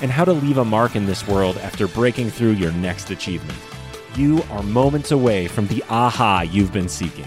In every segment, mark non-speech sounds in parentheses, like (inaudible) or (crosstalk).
and how to leave a mark in this world after breaking through your next achievement. You are moments away from the aha you've been seeking.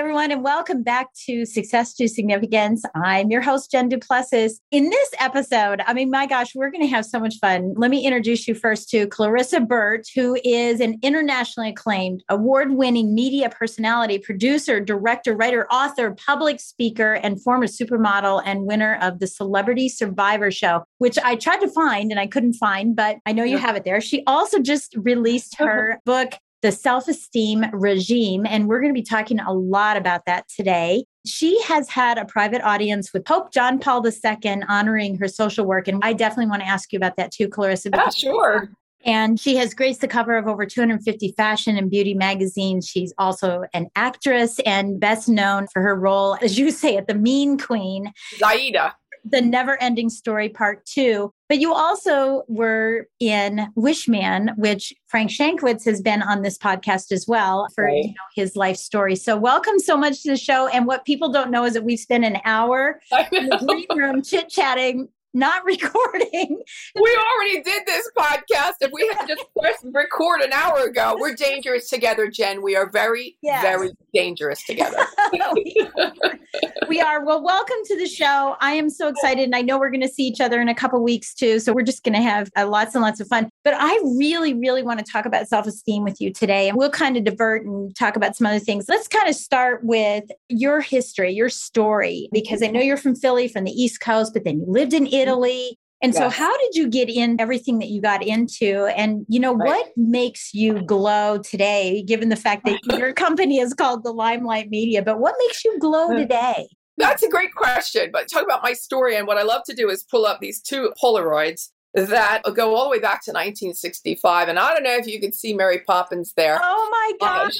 Everyone, and welcome back to Success to Significance. I'm your host, Jen Duplessis. In this episode, I mean, my gosh, we're going to have so much fun. Let me introduce you first to Clarissa Burt, who is an internationally acclaimed, award winning media personality, producer, director, writer, author, public speaker, and former supermodel and winner of the Celebrity Survivor Show, which I tried to find and I couldn't find, but I know you have it there. She also just released uh-huh. her book, the self esteem regime. And we're going to be talking a lot about that today. She has had a private audience with Pope John Paul II honoring her social work. And I definitely want to ask you about that too, Clarissa. Yeah, sure. And she has graced the cover of over 250 fashion and beauty magazines. She's also an actress and best known for her role, as you say, at the Mean Queen. Xayide the never ending story part two. But you also were in Wish Man, which Frank Shankwitz has been on this podcast as well for right. you know, his life story. So welcome so much to the show. And what people don't know is that we've spent an hour (laughs) in the green room chit chatting not (laughs) recording. We already did this podcast. If we had just (laughs) pressed record an hour ago, we're dangerous together, Jen. We are very, yes. very dangerous together. (laughs) (laughs) we are. Well, welcome to the show. I am so excited. And I know we're going to see each other in a couple weeks too. So we're just going to have uh, lots and lots of fun. But I really, really want to talk about self esteem with you today. And we'll kind of divert and talk about some other things. Let's kind of start with your history, your story, because I know you're from Philly, from the East Coast, but then you lived in Italy. And yes. so, how did you get in everything that you got into? And, you know, right. what makes you glow today, given the fact that (laughs) your company is called the Limelight Media? But what makes you glow uh, today? That's a great question. But talk about my story. And what I love to do is pull up these two Polaroids that go all the way back to 1965. And I don't know if you can see Mary Poppins there. Oh my (laughs) gosh.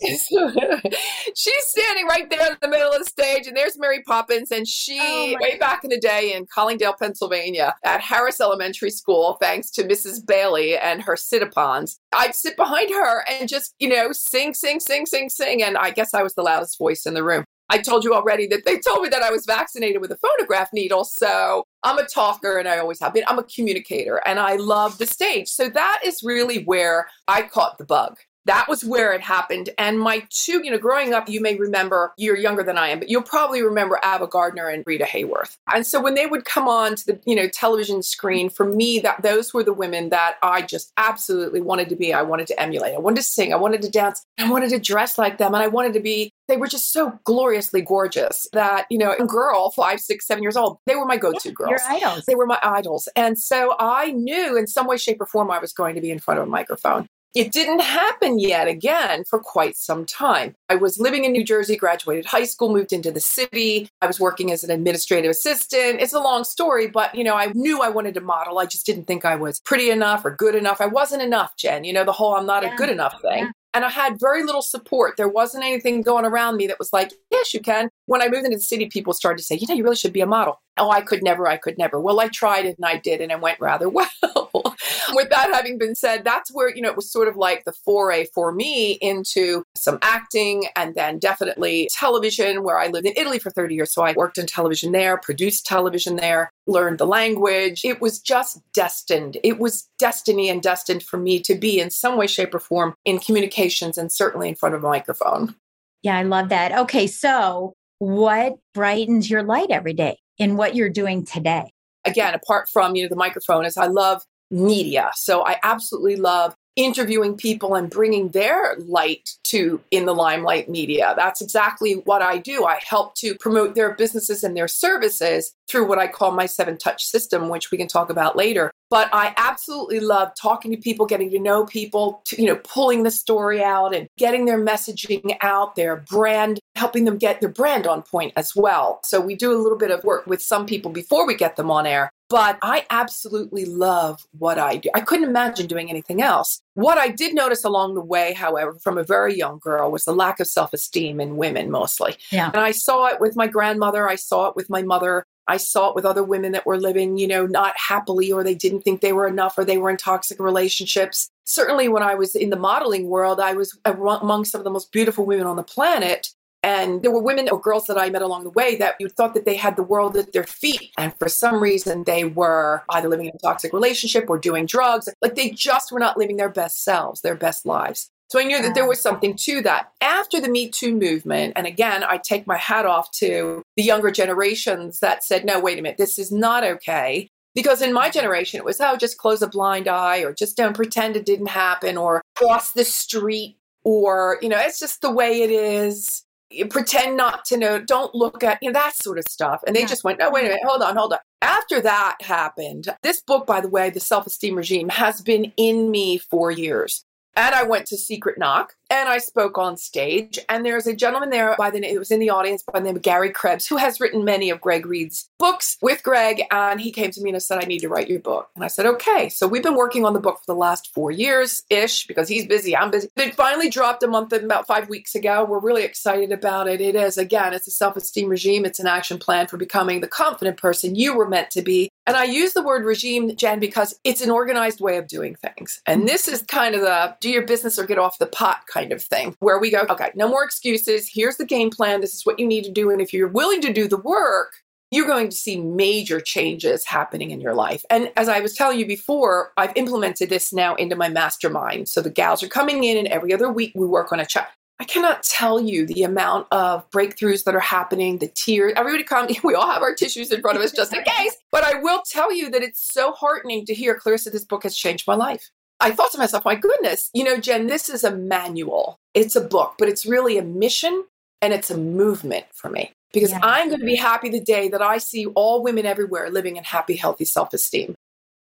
(laughs) She's standing right there in the middle of the stage, and there's Mary Poppins. And she, oh way back in the day in Collingdale, Pennsylvania, at Harris Elementary School, thanks to Mrs. Bailey and her sit-upons, I'd sit behind her and just, you know, sing, sing, sing, sing, sing. And I guess I was the loudest voice in the room. I told you already that they told me that I was vaccinated with a phonograph needle. So I'm a talker and I always have been. I'm a communicator and I love the stage. So that is really where I caught the bug that was where it happened. And my two, you know, growing up, you may remember, you're younger than I am, but you'll probably remember Ava Gardner and Rita Hayworth. And so when they would come on to the, you know, television screen, for me, that those were the women that I just absolutely wanted to be. I wanted to emulate. I wanted to sing. I wanted to dance. I wanted to dress like them. And I wanted to be, they were just so gloriously gorgeous that, you know, a girl, five, six, seven years old, they were my go-to yeah, girls. Your idols. They were my idols. And so I knew in some way, shape, or form I was going to be in front of a microphone. It didn't happen yet again for quite some time. I was living in New Jersey, graduated high school, moved into the city. I was working as an administrative assistant. It's a long story, but you know, I knew I wanted to model. I just didn't think I was pretty enough or good enough. I wasn't enough, Jen. You know, the whole I'm not yeah. a good enough thing. Yeah. And I had very little support. There wasn't anything going around me that was like, yes, you can. When I moved into the city, people started to say, you know, you really should be a model. Oh, I could never, I could never. Well, I tried it and I did, and it went rather (laughs) well. With that having been said, that's where, you know, it was sort of like the foray for me into some acting and then definitely television, where I lived in Italy for 30 years. So I worked in television there, produced television there, learned the language. It was just destined. It was destiny and destined for me to be in some way, shape, or form in communications and certainly in front of a microphone. Yeah, I love that. Okay, so what brightens your light every day in what you're doing today? Again, apart from, you know, the microphone is I love media. So I absolutely love interviewing people and bringing their light to in the limelight media. That's exactly what I do. I help to promote their businesses and their services through what I call my seven touch system, which we can talk about later. But I absolutely love talking to people, getting to know people, to, you know, pulling the story out and getting their messaging out, their brand, helping them get their brand on point as well. So we do a little bit of work with some people before we get them on air. But I absolutely love what I do. I couldn't imagine doing anything else. What I did notice along the way, however, from a very young girl was the lack of self esteem in women mostly. Yeah. And I saw it with my grandmother. I saw it with my mother. I saw it with other women that were living, you know, not happily or they didn't think they were enough or they were in toxic relationships. Certainly, when I was in the modeling world, I was among some of the most beautiful women on the planet. And there were women or girls that I met along the way that you thought that they had the world at their feet. And for some reason, they were either living in a toxic relationship or doing drugs. Like they just were not living their best selves, their best lives. So I knew that there was something to that. After the Me Too movement, and again, I take my hat off to the younger generations that said, no, wait a minute, this is not okay. Because in my mm-hmm. generation, it was, oh, just close a blind eye or just don't pretend it didn't happen or cross the street or, you know, it's just the way it is. You pretend not to know, don't look at, you know, that sort of stuff. And they yeah. just went, no, wait a mm-hmm. minute, hold on, hold on. After that happened, this book, by the way, The Self Esteem Regime, has been in me for years. And I went to Secret Knock and I spoke on stage. And there's a gentleman there by the name, it was in the audience by the name of Gary Krebs, who has written many of Greg Reid's books with Greg. And he came to me and said, I need to write your book. And I said, okay. So we've been working on the book for the last four years ish because he's busy. I'm busy. It finally dropped a month, about five weeks ago. We're really excited about it. It is, again, it's a self esteem regime. It's an action plan for becoming the confident person you were meant to be. And I use the word regime, Jen, because it's an organized way of doing things. And mm-hmm. this is kind of the do your business or get off the pot kind of thing, where we go, okay, no more excuses. Here's the game plan. This is what you need to do. And if you're willing to do the work, you're going to see major changes happening in your life. And as I was telling you before, I've implemented this now into my mastermind. So the gals are coming in, and every other week we work on a chat. I cannot tell you the amount of breakthroughs that are happening, the tears. Everybody come, (laughs) we all have our tissues in front of us just in (laughs) case. But I will tell you that it's so heartening to hear, Clarissa, this book has changed my life. I thought to myself, my goodness, you know, Jen, this is a manual. It's a book, but it's really a mission and it's a movement for me because yeah. I'm going to be happy the day that I see all women everywhere living in happy, healthy self esteem.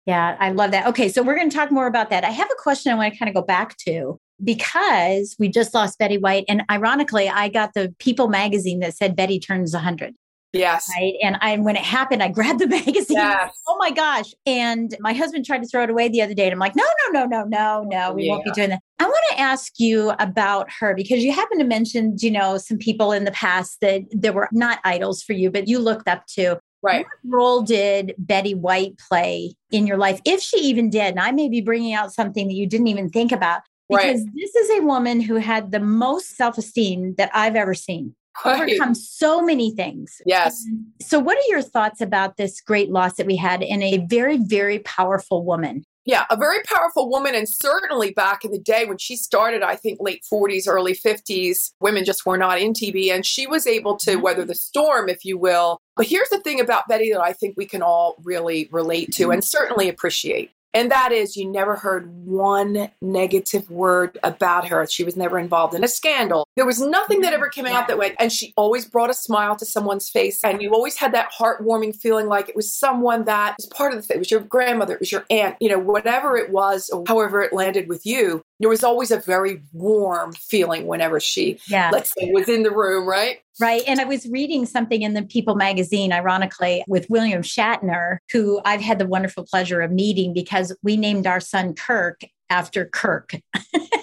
Yeah, I love that. Okay, so we're going to talk more about that. I have a question I want to kind of go back to because we just lost Betty White. And ironically, I got the People magazine that said Betty turns 100. Yes. Right. And I, when it happened, I grabbed the (laughs) magazine. Yes. Oh my gosh. And my husband tried to throw it away the other day. And I'm like, no, no, no, no, no, no, oh, we yeah. won't be doing that. I want to ask you about her because you happen to mention, you know, some people in the past that there were not idols for you, but you looked up to. Right. What role did Betty White play in your life, if she even did? And I may be bringing out something that you didn't even think about because right. this is a woman who had the most self esteem that I've ever seen. Overcome so many things. Yes. And so, what are your thoughts about this great loss that we had in a very, very powerful woman? Yeah, a very powerful woman. And certainly back in the day when she started, I think late 40s, early 50s, women just were not in TV. And she was able to mm-hmm. weather the storm, if you will. But here's the thing about Betty that I think we can all really relate to and certainly appreciate. And that is, you never heard one negative word about her. She was never involved in a scandal. There was nothing that ever came out that went, and she always brought a smile to someone's face. And you always had that heartwarming feeling like it was someone that was part of the thing. It was your grandmother, it was your aunt, you know, whatever it was, or however it landed with you. There was always a very warm feeling whenever she, yeah. let's say, was in the room, right? Right. And I was reading something in the People magazine, ironically, with William Shatner, who I've had the wonderful pleasure of meeting because we named our son Kirk after Kirk.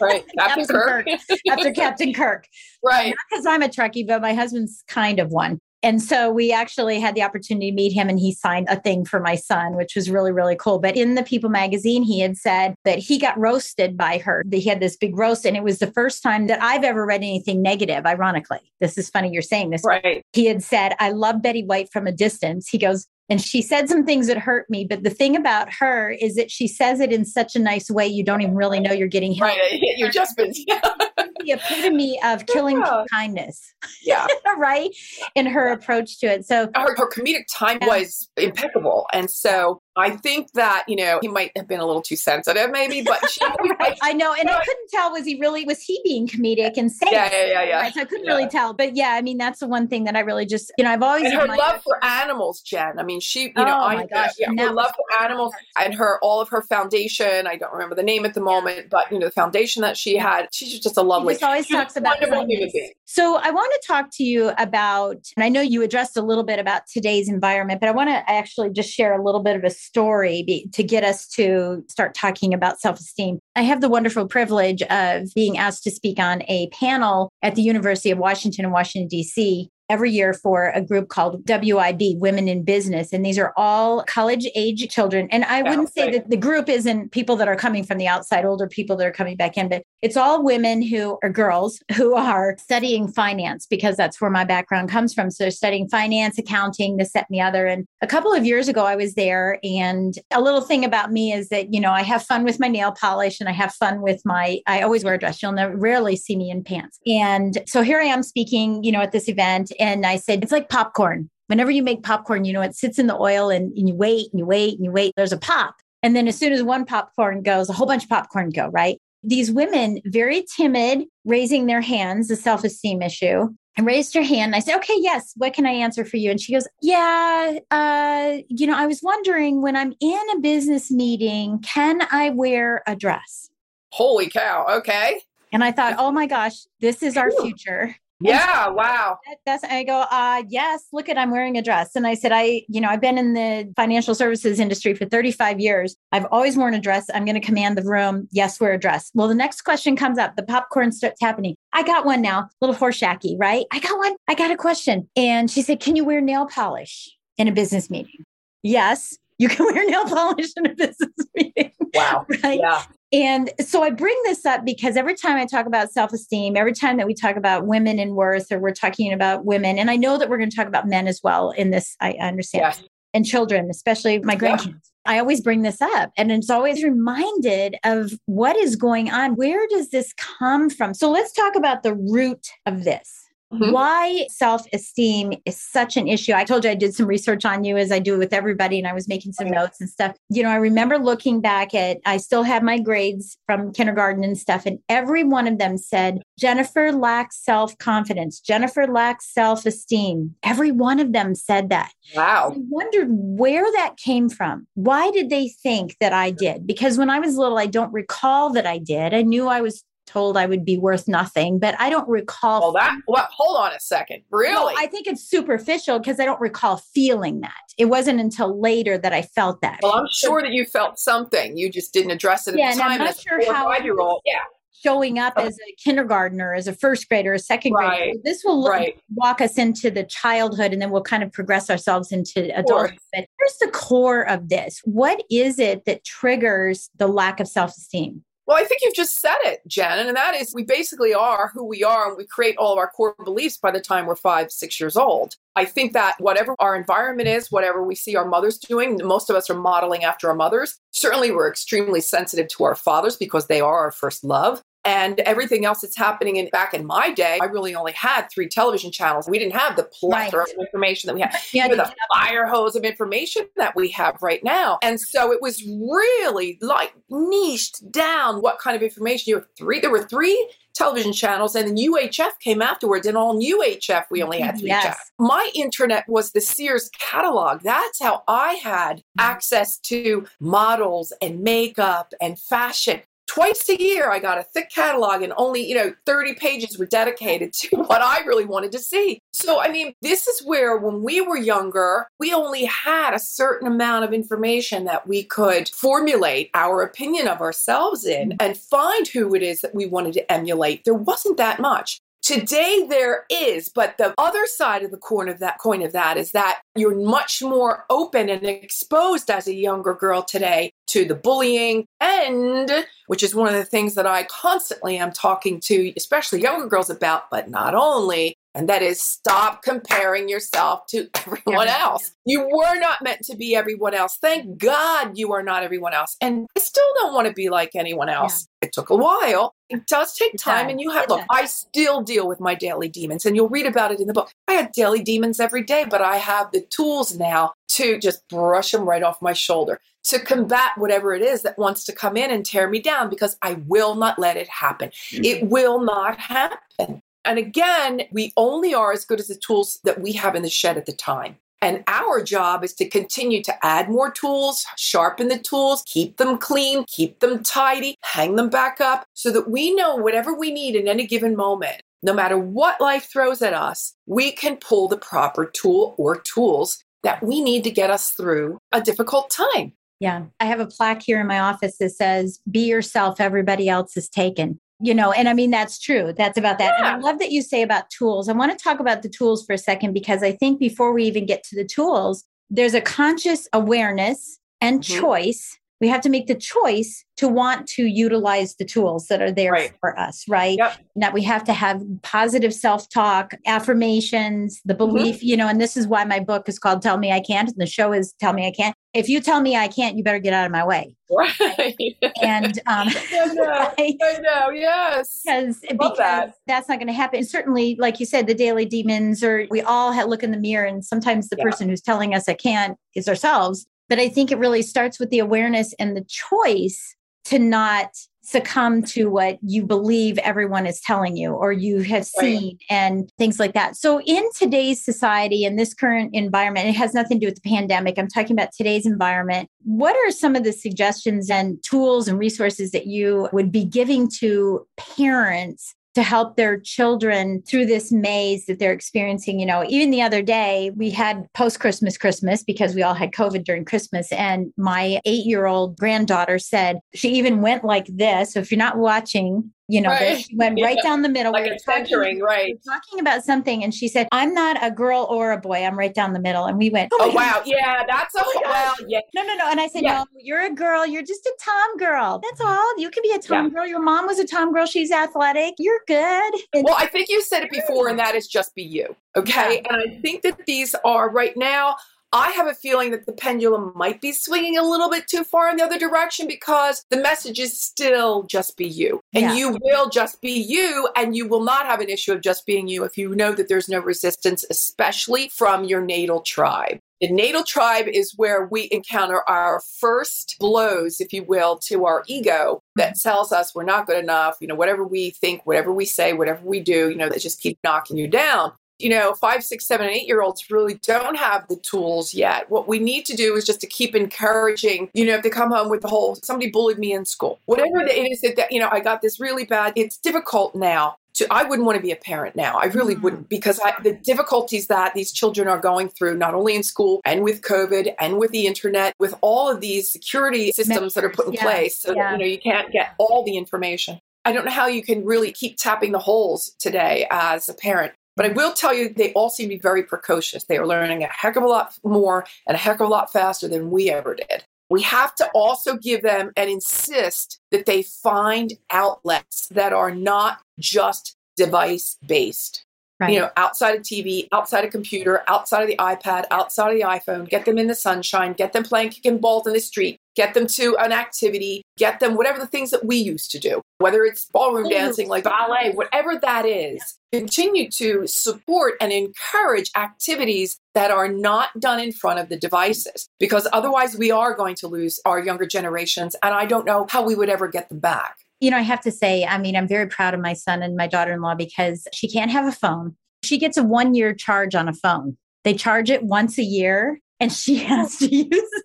Right. (laughs) Captain, Kirk. Kirk. After Captain Kirk. (laughs) Right. Not because I'm a Trekkie, but my husband's kind of one. And so we actually had the opportunity to meet him and he signed a thing for my son, which was really, really cool. But in the People magazine, he had said that he got roasted by her. That he had this big roast, and it was the first time that I've ever read anything negative, ironically. This is funny you're saying this. Right. He had said, I love Betty White from a distance. He goes, and she said some things that hurt me. But the thing about her is that she says it in such a nice way, you don't even really know you're getting hit. Right. You're just been. (laughs) the epitome of killing Yeah. kindness, Yeah. (laughs) right? In her approach to it. So her, her comedic time Yeah. was impeccable. And so I think that, you know, he might have been a little too sensitive maybe, but she, (laughs) Right. I know, and I (laughs) couldn't tell was he really was he being comedic and safe? yeah, yeah, yeah, yeah. Right, so I couldn't Yeah. really tell, but yeah, I mean that's the one thing that I really just you know I've always and her love for animals, Jen. I mean, she, you Oh, know, I, my gosh, yeah, her love for animals (laughs) and her, all of her foundation. I don't remember the name at the moment, but you know, the foundation that she had, she's just a She lovely, just always talks about wonderful human being. So I want to talk to you about, and I know you addressed a little bit about today's environment, but I want to actually just share a little bit of a story be, to get us to start talking about self-esteem. I have the wonderful privilege of being asked to speak on a panel at the University of Washington in Washington D.C. Every year for a group called WIB, Women in Business. And these are all college age children. And I Yeah, wouldn't say right. that the group isn't people that are coming from the outside, older people that are coming back in, but it's all women who are girls (laughs) who are studying finance because that's where my background comes from. So they're studying finance, accounting, this, that, and the other. And a couple of years ago, I was there. And a little thing about me is that, you know, I have fun with my nail polish and I have fun with my, I always wear a dress. You'll never rarely see me in pants. And so here I am speaking, you know, at this event. And I said, it's like popcorn. Whenever you make popcorn, you know, it sits in the oil and, and you wait and you wait and you wait. There's a pop. And then as soon as one popcorn goes, a whole bunch of popcorn go, right? These women, very timid, raising their hands, the self esteem issue. I raised her hand. I said, okay, yes, what can I answer for you? And she goes, yeah, uh, you know, I was wondering when I'm in a business meeting, can I wear a dress? Holy cow. Okay. And I thought, oh my gosh, this is our future. Yeah. Wow. That- That's I go, uh, yes, look at I'm wearing a dress. And I said, I, you know, I've been in the financial services industry for 35 years. I've always worn a dress. I'm going to command the room. Yes, wear a dress. Well, the next question comes up. The popcorn starts happening. I got one now, little horseshacky, right? I got one. I got a question. And she said, Can you wear nail polish in a business meeting? Yes, you can wear nail polish in a business (laughs) meeting. Wow. (laughs) right. Yeah. And so I bring this up because every time I talk about self esteem, every time that we talk about women in worth or we're talking about women, and I know that we're going to talk about men as well in this, I understand, Yes. and children, especially my Yeah. I always bring this up and it's always reminded of what is going on. Where does this come from? So let's talk about the root of this. Mhm. Why self esteem is such an issue. I told you I did some research on you as I do with everybody, and I was making some notes and stuff. You know, I remember looking back at, I still have my grades from kindergarten and stuff, and every one of them said, Jennifer lacks self confidence. Jennifer lacks self esteem. Every one of them said that. Wow. I wondered where that came from. Why did they think that I did? Because when I was little, I don't recall that I did. I knew I was told I would be worth nothing, but I don't recall. Well, that, well, hold on a second. Really? Well, I think it's superficial because I don't recall feeling that. It wasn't until later that I felt that. Well, I'm sure that you felt something. You just didn't address it at Yeah, the and I'm not as sure how- year old. Yeah. Showing up as a kindergartner, as a first grader, a second grader. Right. So This will look, Right. walk us into the childhood and then we'll kind of progress ourselves into adulthood. But here's the core of this. What is it that triggers the lack of self esteem? Well, I think you've just said it, Jen, and that is we basically are who we are and we create all of our core beliefs by the time we're five, six years old. I think that whatever our environment is, whatever we see our mothers doing, most of us are modeling after our mothers. Certainly, we're extremely sensitive to our fathers because they are our first love. And everything else that's happening in back in my day, I really only had three television channels. We didn't have the plethora Right. of information that we have. Yeah, you know, the fire hose of information that we have right now. And so it was really like niched down what kind of information you have three there were three television channels and then UHF came afterwards and on UHF we only had three Yes. channels. My internet was the Sears catalog. That's how I had mm-hmm. access to models and makeup and fashion. Twice a year, I got a thick catalog, and only, you know, 30 pages were dedicated to (laughs) what I really wanted to see. So, I mean, this is where when we were younger, we only had a certain amount of information that we could formulate our opinion of ourselves in mm-hmm. and find who it is that we wanted to emulate. There wasn't that much. Today there is, but the other side of the coin of that coin of that is that you're much more open and exposed as a younger girl today to the bullying and which is one of the things that I constantly am talking to, especially younger girls about, but not only. And that is stop comparing yourself to (laughs) everyone else. You were not meant to be everyone else. Thank God you are not everyone else. And I still don't want to be like anyone else. Yeah. It took a while. It does take it time. Does. And you have, it look, does. I still deal with my daily demons, and you'll read about it in the book. I had daily demons every day, but I have the tools now to just brush them right off my shoulder to combat whatever it is that wants to come in and tear me down because I will not let it happen. Mm-hmm. It will not happen. And again, we only are as good as the tools that we have in the shed at the time. And our job is to continue to add more tools, sharpen the tools, keep them clean, keep them tidy, hang them back up so that we know whatever we need in any given moment, no matter what life throws at us, we can pull the proper tool or tools that we need to get us through a difficult time. Yeah. I have a plaque here in my office that says, Be yourself, everybody else is taken. You know, and I mean, that's true. That's about that. Yeah. And I love that you say about tools. I want to talk about the tools for a second because I think before we even get to the tools, there's a conscious awareness and mm-hmm. choice we have to make the choice to want to utilize the tools that are there right. for us, right? Yep. That we have to have positive self talk, affirmations, the mm-hmm. belief, mm-hmm. you know, and this is why my book is called Tell Me I Can't, and the show is Tell Me I Can't. If you tell me I can't, you better get out of my way. Right. And um, (laughs) I know? (laughs) I know yes. Because, because that. that's not going to happen. And certainly, like you said, the daily demons, or we all have, look in the mirror, and sometimes the yeah. person who's telling us I can't is ourselves but I think it really starts with the awareness and the choice to not succumb to what you believe everyone is telling you or you have seen right. and things like that. So, in today's society and this current environment, it has nothing to do with the pandemic. I'm talking about today's environment. What are some of the suggestions and tools and resources that you would be giving to parents to help their children through this maze that they're experiencing. You know, even the other day, we had post Christmas Christmas because we all had COVID during Christmas. And my eight year old granddaughter said she even went like this. So if you're not watching, you know, right. she went (laughs) right down the middle. Like we centering, right. talking about something, and she said, "I'm not a girl or a boy. I'm right down the middle." And we went, "Oh, oh wow, yeah, that's a oh well, yeah." No, no, no. And I said, yeah. "No, you're a girl. You're just a tom girl. That's all. You can be a tom yeah. girl. Your mom was a tom girl. She's athletic. You're good." And- well, I think you said it before, and that is just be you. Okay, yeah. and I think that these are right now. I have a feeling that the pendulum might be swinging a little bit too far in the other direction because the message is still just be you. And yeah. you will just be you, and you will not have an issue of just being you if you know that there's no resistance, especially from your natal tribe. The natal tribe is where we encounter our first blows, if you will, to our ego that mm-hmm. tells us we're not good enough. You know, whatever we think, whatever we say, whatever we do, you know, that just keep knocking you down you know, five, six, seven, and eight year olds really don't have the tools yet. What we need to do is just to keep encouraging, you know, if they come home with the whole somebody bullied me in school, whatever it is that, you know, I got this really bad, it's difficult now. To, I wouldn't want to be a parent now. I really mm-hmm. wouldn't because I, the difficulties that these children are going through, not only in school and with COVID and with the internet, with all of these security systems that are put in yeah. place, so yeah. that you know you can't get all the information. I don't know how you can really keep tapping the holes today as a parent. But I will tell you, they all seem to be very precocious. They are learning a heck of a lot more and a heck of a lot faster than we ever did. We have to also give them and insist that they find outlets that are not just device based. Right. You know, outside of TV, outside of computer, outside of the iPad, outside of the iPhone, get them in the sunshine, get them playing kicking balls in the street, get them to an activity, get them whatever the things that we used to do, whether it's ballroom dancing, like ballet, whatever that is. Continue to support and encourage activities that are not done in front of the devices, because otherwise we are going to lose our younger generations. And I don't know how we would ever get them back. You know, I have to say, I mean, I'm very proud of my son and my daughter in law because she can't have a phone. She gets a one year charge on a phone. They charge it once a year and she (laughs) has to use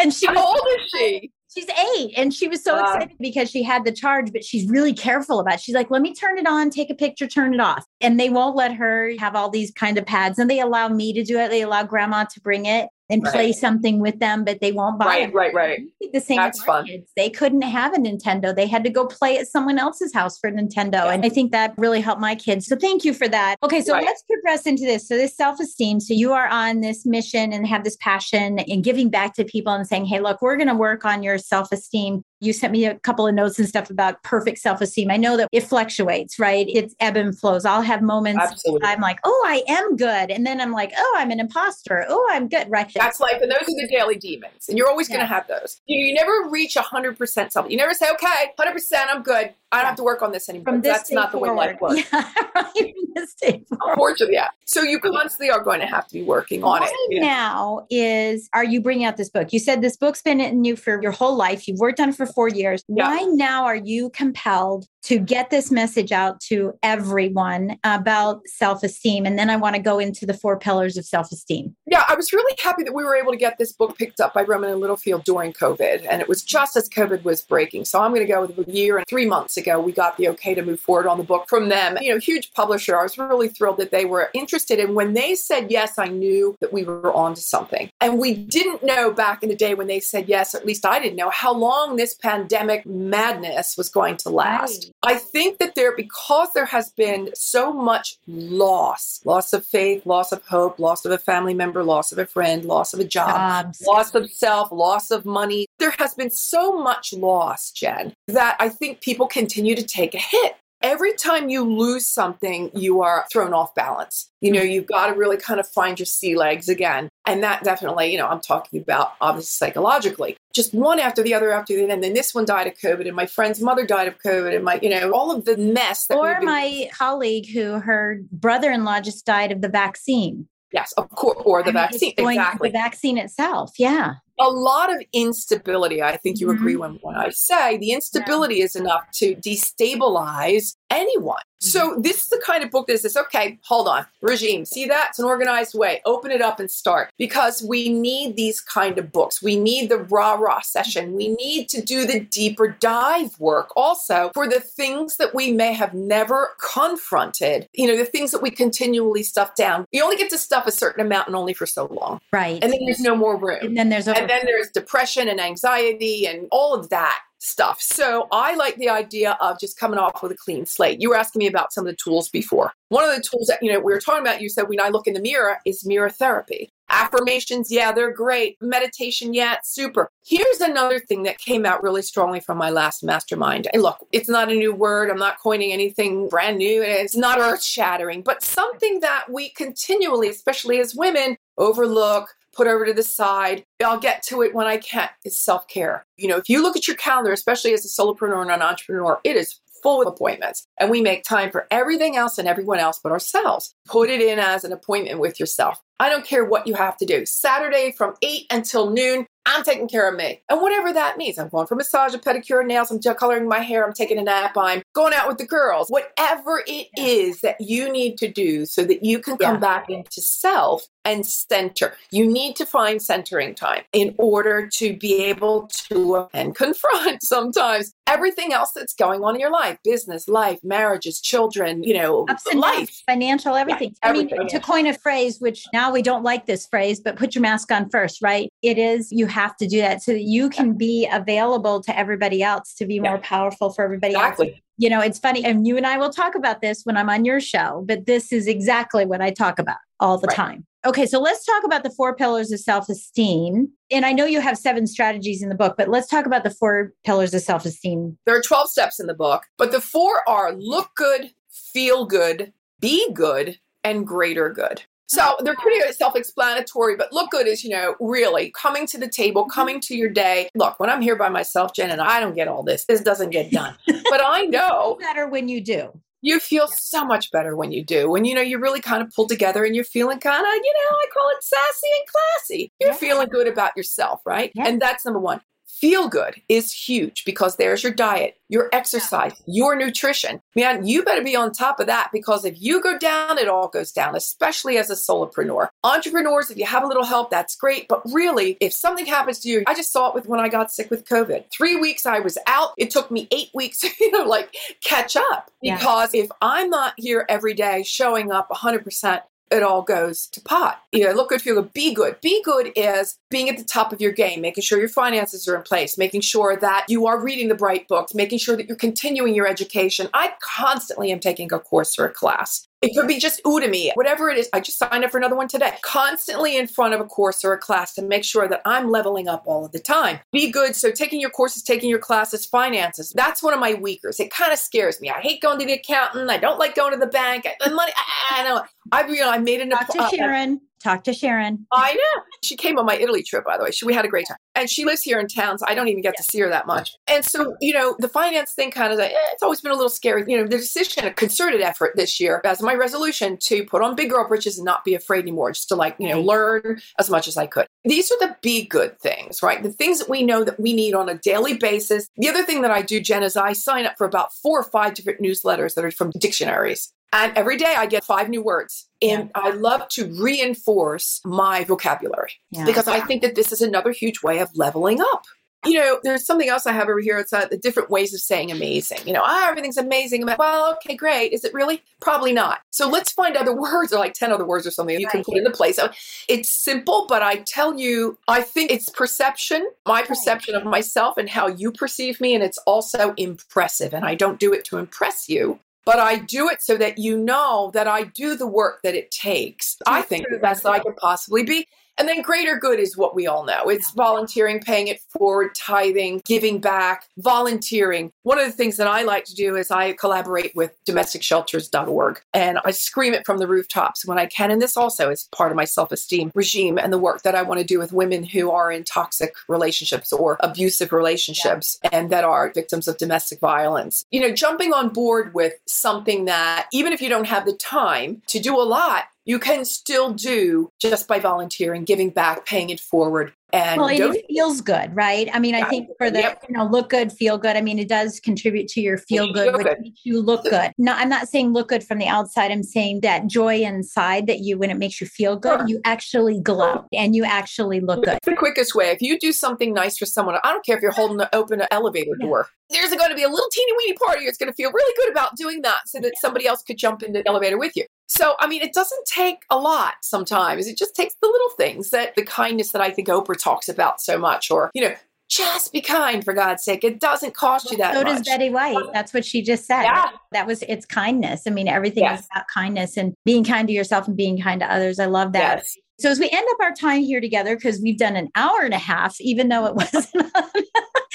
and she How old is she? She's eight. And she was so uh, excited because she had the charge, but she's really careful about it. She's like, let me turn it on, take a picture, turn it off. And they won't let her have all these kind of pads. And they allow me to do it. They allow grandma to bring it and right. play something with them, but they won't buy right, it. Right, right, right. The same That's fun. kids. They couldn't have a Nintendo. They had to go play at someone else's house for Nintendo. Yeah. And I think that really helped my kids. So thank you for that. Okay, so right. let's progress into this. So this self-esteem. So you are on this mission and have this passion and giving back to people and saying, hey, look, we're going to work on your self-esteem You sent me a couple of notes and stuff about perfect self esteem. I know that it fluctuates, right? It's ebb and flows. I'll have moments Absolutely. I'm like, oh, I am good. And then I'm like, oh, I'm an imposter. Oh, I'm good. Right. That's life. And those are the daily demons. And you're always going to have those. You, you never reach 100% self. You never say, okay, 100%, I'm good. I don't have to work on this anymore. From this That's not the way life works. Yeah, right. (laughs) From this day forward. Unfortunately, yeah. So you constantly are going to have to be working on Why it. now is are you bringing out this book? You said this book's been in you for your whole life. You've worked on it for four years. Yeah. Why now are you compelled to get this message out to everyone about self-esteem? And then I want to go into the four pillars of self-esteem. Yeah, I was really happy that we were able to get this book picked up by Rowman and Littlefield during COVID. And it was just as COVID was breaking. So I'm going to go with a year and three months ago, we got the okay to move forward on the book from them. You know, huge publisher. I was really thrilled that they were interested. And when they said yes, I knew that we were on to something. And we didn't know back in the day when they said yes, at least I didn't know how long this pandemic madness was going to last. I think that there, because there has been so much loss, loss of faith, loss of hope, loss of a family member, loss of a friend, loss of a job, Jobs. loss of self, loss of money. There has been so much loss, Jen, that I think people continue to take a hit. Every time you lose something, you are thrown off balance. You know, mm-hmm. you've got to really kind of find your sea legs again. And that definitely, you know, I'm talking about obviously psychologically. Just one after the other after the other. And then this one died of COVID, and my friend's mother died of COVID, and my, you know, all of the mess that Or been- my colleague who her brother-in-law just died of the vaccine. yes, of course, or the I mean, vaccine. Exactly. The vaccine itself. Yeah. A lot of instability. I think you Mhm. agree when, when I say the instability is enough to destabilize anyone. So Mm-hmm. this is the kind of book that says, okay, hold on, regime. See that? It's an organized way. Open it up and start. Because we need these kind of books. We need the rah-rah session. We need to do the deeper dive work also for the things that we may have never confronted. You know, the things that we continually stuff down. You only get to stuff a certain amount and only for so long. Right. And then there's no more room And then there's over- then there's depression and anxiety and all of that stuff. So I like the idea of just coming off with a clean slate. You were asking me about some of the tools before. One of the tools that you know we were talking about, you said when I look in the mirror, is mirror therapy. Affirmations, yeah, they're great. Meditation, yeah, super. Here's another thing that came out really strongly from my last mastermind. And look, it's not a new word. I'm not coining anything brand new. It's not earth shattering, but something that we continually, especially as women, overlook, put over to the side. I'll get to it when I can. It's self care. You know, if you look at your calendar, especially as a solopreneur and an entrepreneur, it is full of appointments. And we make time for everything else and everyone else but ourselves. Put it in as an appointment with yourself. I don't care what you have to do. Saturday from 8 until noon, I'm taking care of me. And whatever that means, I'm going for massage, a pedicure, nails, I'm coloring my hair, I'm taking a nap, I'm going out with the girls. Whatever it is that you need to do so that you can come Yeah. back into self and center. You need to find centering time in order to be able to and confront (laughs) sometimes everything else that's going on in your life, business, life, marriages, children, you know, ups and life. downs, financial, everything. I mean, to coin a phrase, which now we don't like this phrase, but put your mask on first, right? It is, you have to do that so that you can be available to everybody else to be Yeah. more powerful for everybody else. Exactly. You know, it's funny, and you and I will talk about this when I'm on your show, but this is exactly what I talk about all the Right. time. Okay, so let's talk about the four pillars of self esteem. And I know you have seven strategies in the book, but let's talk about the four pillars of self esteem. There are 12 steps in the book, but the four are look good, feel good, be good, and greater good. So they're pretty self explanatory, but look good is, you know, really coming to the table, mm-hmm. coming to your day. Look, when I'm here by myself, Jen, and I don't get all this, this doesn't get done. but I (laughs) know Better when you do. you feel so much better when you do. When, you know, you're really kind of pulled together and you're feeling kind of, you know, I call it sassy and classy. You're Yeah. feeling good about yourself, right? Yeah. And that's number one. Feel good is huge because there's your diet, your exercise, your nutrition. Man, you better be on top of that because if you go down, it all goes down, especially as a solopreneur. Entrepreneurs, if you have a little help, that's great. But really, if something happens to you, I just saw it with when I got sick with COVID. Three weeks I was out. It took me eight weeks, to, (laughs) you know, like catch up. Yeah. Because if I'm not here every day showing up 100%, it all goes to pot. You know, look good, feel good, be good. Be good is being at the top of your game, making sure your finances are in place, making sure that you are reading the bright books, making sure that you're continuing your education. I constantly am taking a course or a class. It could be just Udemy, whatever it is. I just signed up for another one today. Constantly in front of a course or a class to make sure that I'm leveling up all of the time. Be good. So taking your courses, taking your classes, finances, that's one of my weakers. It kind of scares me. I hate going to the accountant. I don't like going to the bank. And money, I, I know. I, you know, I made an Talk to Sharon. Talk to Sharon. I know. She came on my Italy trip, by the way. She, we had a great time. And she lives here in town, so I don't even get to see her that much. And so, you know, the finance thing kind of, eh, it's always been a little scary. You know, the decision, a concerted effort this year as my resolution to put on big girl britches and not be afraid anymore, just to like, you know, learn as much as I could. These are the be good things, right? The things that we know that we need on a daily basis. The other thing that I do, Jen, is I sign up for about four or five different newsletters that are from dictionaries. And every day I get five new words. And yeah. I love to reinforce my vocabulary yeah. because I think that this is another huge way of leveling up. You know, there's something else I have over here. It's uh, the different ways of saying amazing. You know, ah, everything's amazing. well, okay, great. Is it really? Probably not. So let's find other (laughs) words or like 10 other words or something you right. can put into place. So it's simple, but I tell you, I think it's perception, my perception of myself and how you perceive me. And it's also impressive. And I don't do it to impress you but I do it so that you know that I do the work that it takes. I think the best that I could possibly be. And then greater good is what we all know. It's volunteering, paying it forward, tithing, giving back, volunteering. One of the things that I like to do is I collaborate with domesticshelters.org and I scream it from the rooftops when I can. And this also is part of my self esteem regime and the work that I want to do with women who are in toxic relationships or abusive relationships yeah. and that are victims of domestic violence. You know, jumping on board with something that, even if you don't have the time to do a lot, you can still do just by volunteering, giving back, paying it forward. And well, it feels good, right? I mean, I think for the yep. you know look good, feel good. I mean, it does contribute to your feel good, which good. makes you look good. No, I'm not saying look good from the outside. I'm saying that joy inside that you when it makes you feel good, you actually glow and you actually look good. the quickest way. If you do something nice for someone, I don't care if you're holding the open elevator yeah. door. There's going to be a little teeny weeny part of you that's going to feel really good about doing that, so that somebody else could jump in the elevator with you. So, I mean, it doesn't take a lot sometimes. It just takes the little things that the kindness that I think Oprah talks about so much, or, you know, just be kind for God's sake. It doesn't cost you that so much. does Betty White. That's what she just said. Yeah. That was it's kindness. I mean, everything yes. is about kindness and being kind to yourself and being kind to others. I love that. Yes. So as we end up our time here together, because we've done an hour and a half, even though it (laughs) wasn't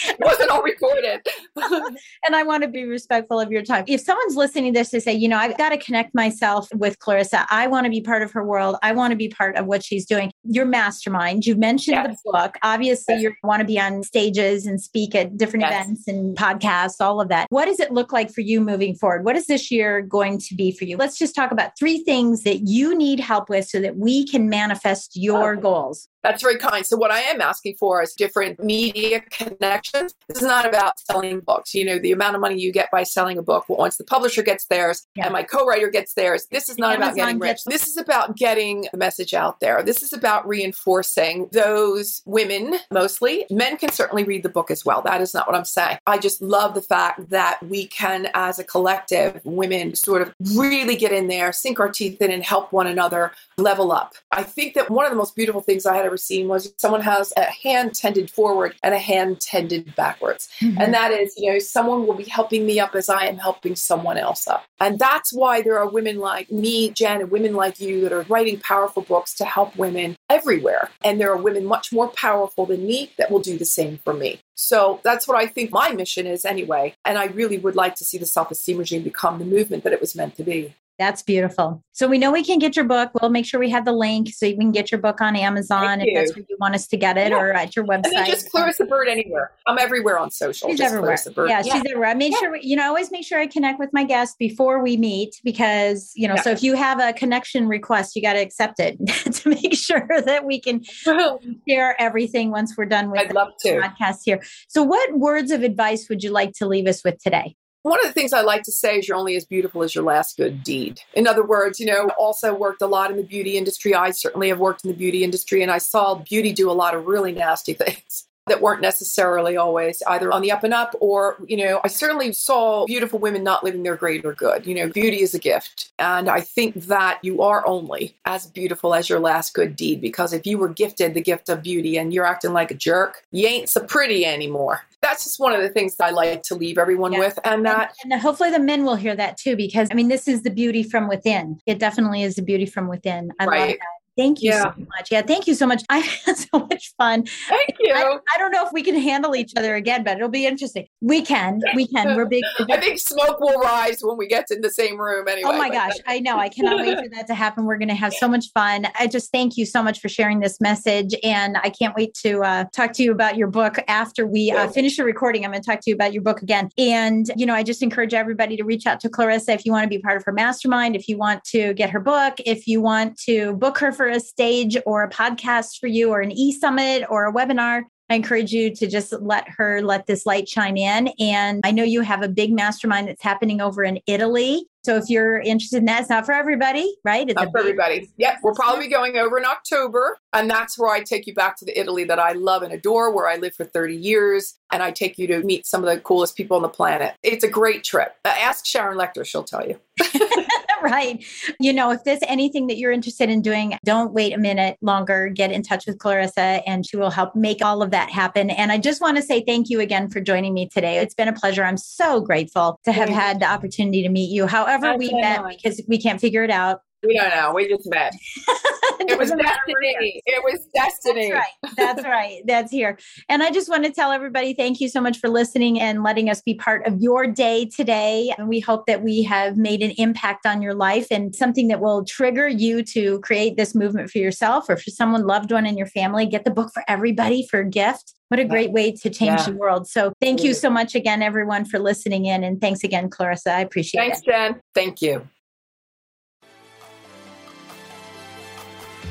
it (laughs) wasn't all recorded. (laughs) and I want to be respectful of your time. If someone's listening to this to say, you know, I've got to connect myself with Clarissa. I want to be part of her world. I want to be part of what she's doing. Your mastermind. You mentioned yes. the book. Obviously, yes. you want to be on stages and speak at different yes. events and podcasts, all of that. What does it look like for you moving forward? What is this year going to be for you? Let's just talk about three things that you need help with so that we can manifest your goals. That's very kind. So what I am asking for is different media connections. This is not about selling books. You know, the amount of money you get by selling a book. Well, once the publisher gets theirs yeah. and my co-writer gets theirs, this is not Amazon about getting rich. This is about getting the message out there. This is about reinforcing those women mostly. Men can certainly read the book as well. That is not what I'm saying. I just love the fact that we can, as a collective, women sort of really get in there, sink our teeth in, and help one another level up. I think that one of the most beautiful things I had ever ever seen was someone has a hand tended forward and a hand tended backwards. Mm-hmm. And that is, you know, someone will be helping me up as I am helping someone else up. And that's why there are women like me, Jen, and women like you that are writing powerful books to help women everywhere. And there are women much more powerful than me that will do the same for me. So that's what I think my mission is anyway. And I really would like to see the self esteem regime become the movement that it was meant to be. That's beautiful. So we know we can get your book. We'll make sure we have the link so you can get your book on Amazon if that's where you want us to get it yeah. or at your website. And just Clarissa Burt anywhere. I'm everywhere on social. She's everywhere. Yeah, yeah, she's everywhere. I make yeah. sure, you know, always make sure I connect with my guests before we meet because, you know, so if you have a connection request, you got to accept it (laughs) to make sure that we can (laughs) share everything once we're done with I'd love to. podcast here. So what words of advice would you like to leave us with today? One of the things I like to say is you're only as beautiful as your last good deed. In other words, you know, also worked a lot in the beauty industry. I certainly have worked in the beauty industry and I saw beauty do a lot of really nasty (laughs) things that weren't necessarily always either on the up and up or, you know, I certainly saw beautiful women not living their greater good. You know, beauty is a gift. And I think that you are only as beautiful as your last good deed because if you were gifted the gift of beauty and you're acting like a jerk, you ain't so pretty anymore. that's just one of the things that I like to leave everyone yeah. with. And that. And, and, hopefully the men will hear that too, because I mean, this is the beauty from within. It definitely is the beauty from within. I right. love that. Thank you yeah. so much. Yeah, thank you so much. (laughs) I had so much fun. Thank you. I, I, don't know if we can handle each other again, but it'll be interesting. We can. We can. We're big. (laughs) I think smoke will rise when we get in the same room anyway. Oh my gosh. I know. I cannot wait for that to happen. We're going to have so much fun. I just thank you so much for sharing this message. And I can't wait to uh, talk to you about your book after we uh, finish the recording. I'm going to talk to you about your book again. And, you know, I just encourage everybody to reach out to Clarissa if you want to be part of her mastermind, if you want to get her book, if you want to book her for a stage or a podcast for you or an e-summit or a webinar, I encourage you to just let her let this light shine in. And I know you have a big mastermind that's happening over in Italy. So if you're interested in that, it's not for everybody, right? It's not for everybody. Yep. We'll probably be going over in October. And that's where I take you back to the Italy that I love and adore, where I lived for 30 years. And I take you to meet some of the coolest people on the planet. It's a great trip. Uh, ask Sharon Lechter, she'll tell you. (laughs) (laughs) right. You know, if there's anything that you're interested in doing, don't wait a minute longer. Get in touch with Clarissa and she will help make all of that happen. And I just want to say thank you again for joining me today. It's been a pleasure. I'm so grateful to have had the opportunity to meet you. However, That's we met because we can't figure it out. We don't know. We just met. (laughs) it was destiny. It was destiny. That's right. That's right. That's here. And I just want to tell everybody thank you so much for listening and letting us be part of your day today. And we hope that we have made an impact on your life and something that will trigger you to create this movement for yourself or for someone loved one in your family. Get the book for everybody for a gift. What a great way to change yeah. the world. So thank you so much again, everyone, for listening in. And thanks again, Clarissa. I appreciate thanks, it. Thanks, Jen. Thank you.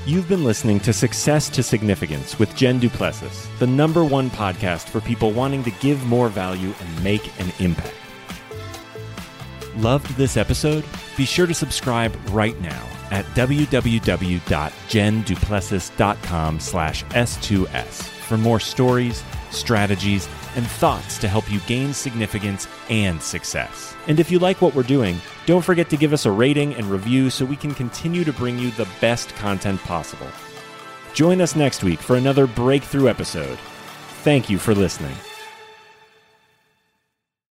You've been listening to Success to Significance with Jen Duplessis, the number one podcast for people wanting to give more value and make an impact. Loved this episode? Be sure to subscribe right now at www.jenduplessis.com slash S2S for more stories, strategies, and thoughts to help you gain significance and success. And if you like what we're doing, don't forget to give us a rating and review so we can continue to bring you the best content possible. Join us next week for another breakthrough episode. Thank you for listening.